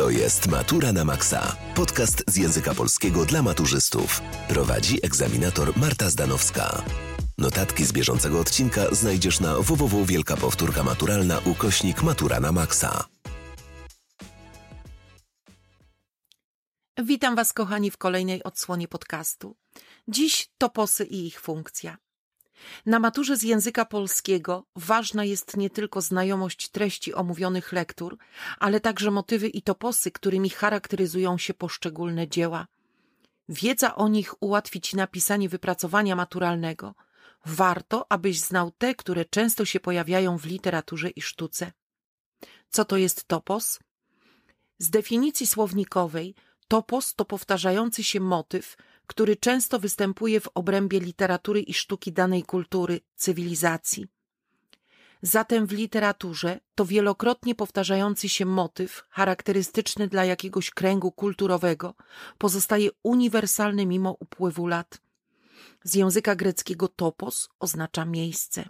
To jest Matura na Maxa. Podcast z języka polskiego dla maturzystów. Prowadzi egzaminator Marta Zdanowska. Notatki z bieżącego odcinka znajdziesz na www Wielka Powtórka Maturalna ukośnik Matura na Maxa. Witam Was, kochani, w kolejnej odsłonie podcastu. Dziś toposy i ich funkcja. Na maturze z języka polskiego ważna jest nie tylko znajomość treści omówionych lektur, ale także motywy i toposy, którymi charakteryzują się poszczególne dzieła. Wiedza o nich ułatwi Ci napisanie wypracowania maturalnego. Warto, abyś znał te, które często się pojawiają w literaturze i sztuce. Co to jest topos? Z definicji słownikowej topos to powtarzający się motyw, który często występuje w obrębie literatury i sztuki danej kultury, cywilizacji. Zatem w literaturze to wielokrotnie powtarzający się motyw, charakterystyczny dla jakiegoś kręgu kulturowego, pozostaje uniwersalny mimo upływu lat. Z języka greckiego topos oznacza miejsce.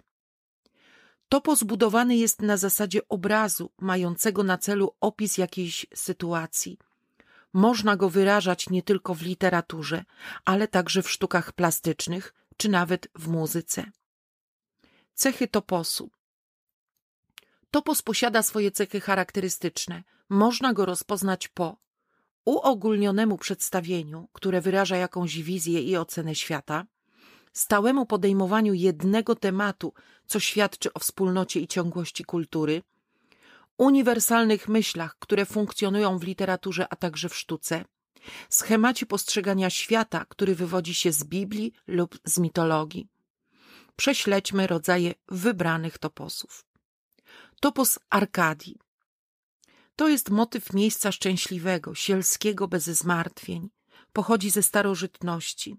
Topos budowany jest na zasadzie obrazu, mającego na celu opis jakiejś sytuacji – można go wyrażać nie tylko w literaturze, ale także w sztukach plastycznych czy nawet w muzyce. Cechy toposu. Topos posiada swoje cechy charakterystyczne. Można go rozpoznać po uogólnionemu przedstawieniu, które wyraża jakąś wizję i ocenę świata, stałemu podejmowaniu jednego tematu, co świadczy o wspólnocie i ciągłości kultury, uniwersalnych myślach, które funkcjonują w literaturze, a także w sztuce, schemacie postrzegania świata, który wywodzi się z Biblii lub z mitologii. Prześledźmy rodzaje wybranych toposów. Topos Arkadii. To jest motyw miejsca szczęśliwego, sielskiego bez zmartwień. Pochodzi ze starożytności.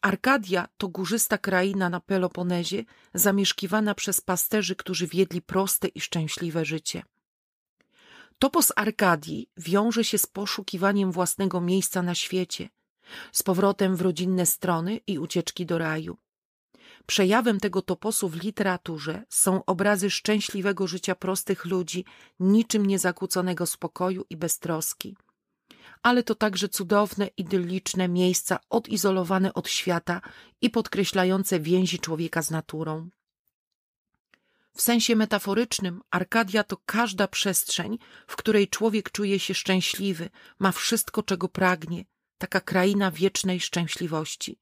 Arkadia to górzysta kraina na Peloponezie, zamieszkiwana przez pasterzy, którzy wiedli proste i szczęśliwe życie. Topos Arkadii wiąże się z poszukiwaniem własnego miejsca na świecie, z powrotem w rodzinne strony i ucieczki do raju. Przejawem tego toposu w literaturze są obrazy szczęśliwego życia prostych ludzi, niczym niezakłóconego spokoju i beztroski. Ale to także cudowne, idylliczne miejsca odizolowane od świata i podkreślające więzi człowieka z naturą. W sensie metaforycznym Arkadia to każda przestrzeń, w której człowiek czuje się szczęśliwy, ma wszystko, czego pragnie, taka kraina wiecznej szczęśliwości.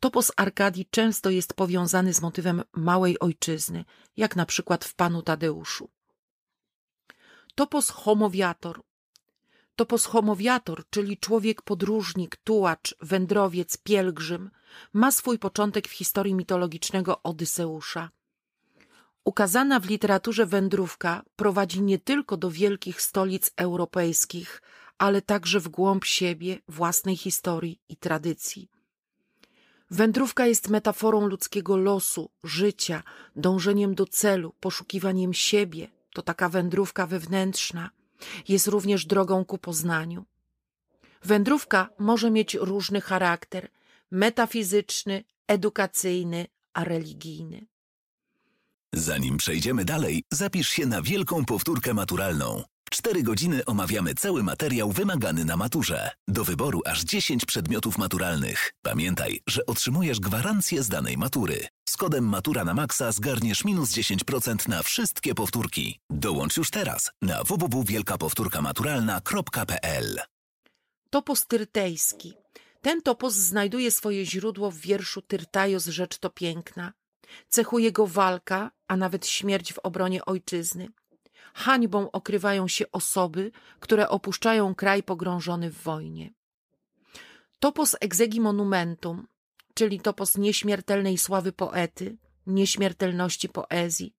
Topos Arkadii często jest powiązany z motywem małej ojczyzny, jak na przykład w Panu Tadeuszu. Topos homowiator. Topos homowiator, czyli człowiek podróżnik, tułacz, wędrowiec, pielgrzym, ma swój początek w historii mitologicznego Odyseusza. Ukazana w literaturze wędrówka prowadzi nie tylko do wielkich stolic europejskich, ale także w głąb siebie, własnej historii i tradycji. Wędrówka jest metaforą ludzkiego losu, życia, dążeniem do celu, poszukiwaniem siebie. To taka wędrówka wewnętrzna. Jest również drogą ku poznaniu. Wędrówka może mieć różny charakter metafizyczny, edukacyjny, a religijny. Zanim przejdziemy dalej, zapisz się na wielką powtórkę maturalną. W 4 godziny omawiamy cały materiał wymagany na maturze. Do wyboru aż 10 przedmiotów maturalnych. Pamiętaj, że otrzymujesz gwarancję z danej matury. Z kodem Matura na Maxa zgarniesz minus 10% na wszystkie powtórki. Dołącz już teraz na www.wielkapowtórkamaturalna.pl Topos tyrtejski. Ten topos znajduje swoje źródło w wierszu Tyrtajos Rzecz to piękna. Cechuje go walka, a nawet śmierć w obronie ojczyzny. Hańbą okrywają się osoby, które opuszczają kraj pogrążony w wojnie. Topos exegi monumentum, czyli topos nieśmiertelnej sławy poety, nieśmiertelności poezji.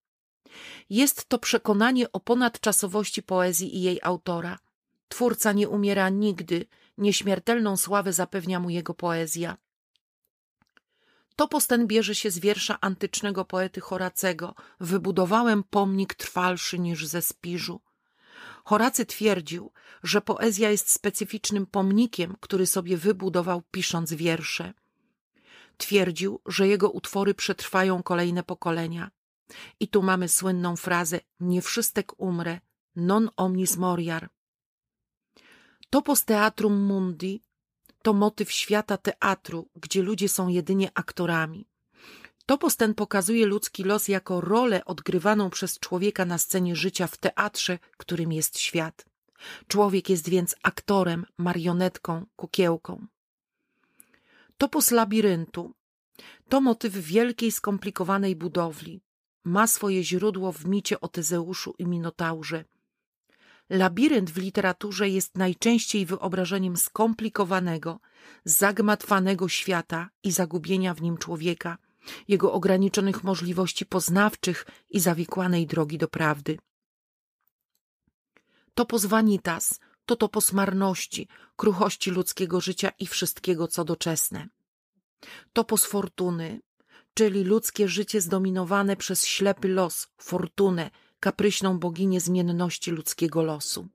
Jest to przekonanie o ponadczasowości poezji i jej autora. Twórca nie umiera nigdy, nieśmiertelną sławę zapewnia mu jego poezja. Topos ten bierze się z wiersza antycznego poety Horacego Wybudowałem pomnik trwalszy niż ze spiżu. Horacy twierdził, że poezja jest specyficznym pomnikiem, który sobie wybudował pisząc wiersze. Twierdził, że jego utwory przetrwają kolejne pokolenia. I tu mamy słynną frazę nie wszystek umrę, non omnis moriar. Topos Teatrum Mundi to motyw świata teatru, gdzie ludzie są jedynie aktorami. Topos ten pokazuje ludzki los jako rolę odgrywaną przez człowieka na scenie życia w teatrze, którym jest świat. Człowiek jest więc aktorem, marionetką, kukiełką. Topos labiryntu to motyw wielkiej, skomplikowanej budowli. Ma swoje źródło w micie o Tezeuszu i Minotaurze. Labirynt w literaturze jest najczęściej wyobrażeniem skomplikowanego, zagmatwanego świata i zagubienia w nim człowieka, jego ograniczonych możliwości poznawczych i zawikłanej drogi do prawdy. Topos vanitas to topos marności, kruchości ludzkiego życia i wszystkiego, co doczesne. Topos fortuny, czyli ludzkie życie zdominowane przez ślepy los, fortunę, kapryśną boginię zmienności ludzkiego losu.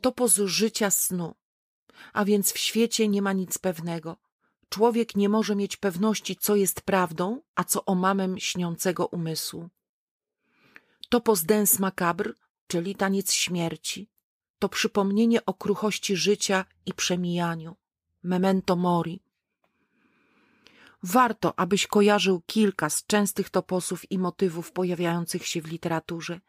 Topos życia snu, a więc w świecie nie ma nic pewnego. Człowiek nie może mieć pewności, co jest prawdą, a co omamem śniącego umysłu. Topos dens macabre, czyli taniec śmierci, to przypomnienie o kruchości życia i przemijaniu. Memento mori. Warto, abyś kojarzył kilka z częstych toposów i motywów pojawiających się w literaturze.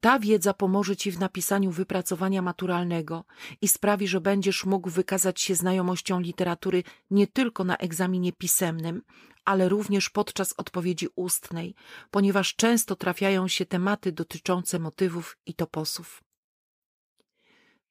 Ta wiedza pomoże ci w napisaniu wypracowania maturalnego i sprawi, że będziesz mógł wykazać się znajomością literatury nie tylko na egzaminie pisemnym, ale również podczas odpowiedzi ustnej, ponieważ często trafiają się tematy dotyczące motywów i toposów.